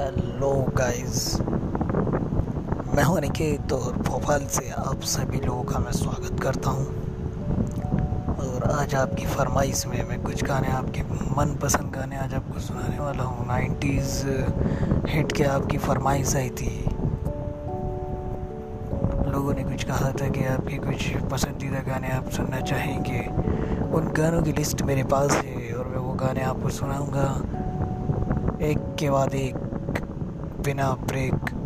Hello guys मैं हूँ अनिकेत और भोपाल से आप सभी लोगों का मैं स्वागत करता हूँ। और आज आपकी फरमाइश में मैं कुछ गाने आपके मनपसंद गाने आज आपको सुनाने वाला हूँ। नाइन्टीज़ हिट के आपकी फरमाइश आई थी। लोगों ने कुछ कहा था कि आपके कुछ पसंदीदा गाने आप सुनना चाहेंगे। उन गानों की लिस्ट मेरे पास है और मैं वो गाने आपको सुनाऊँगा। एक के बाद एक। winner break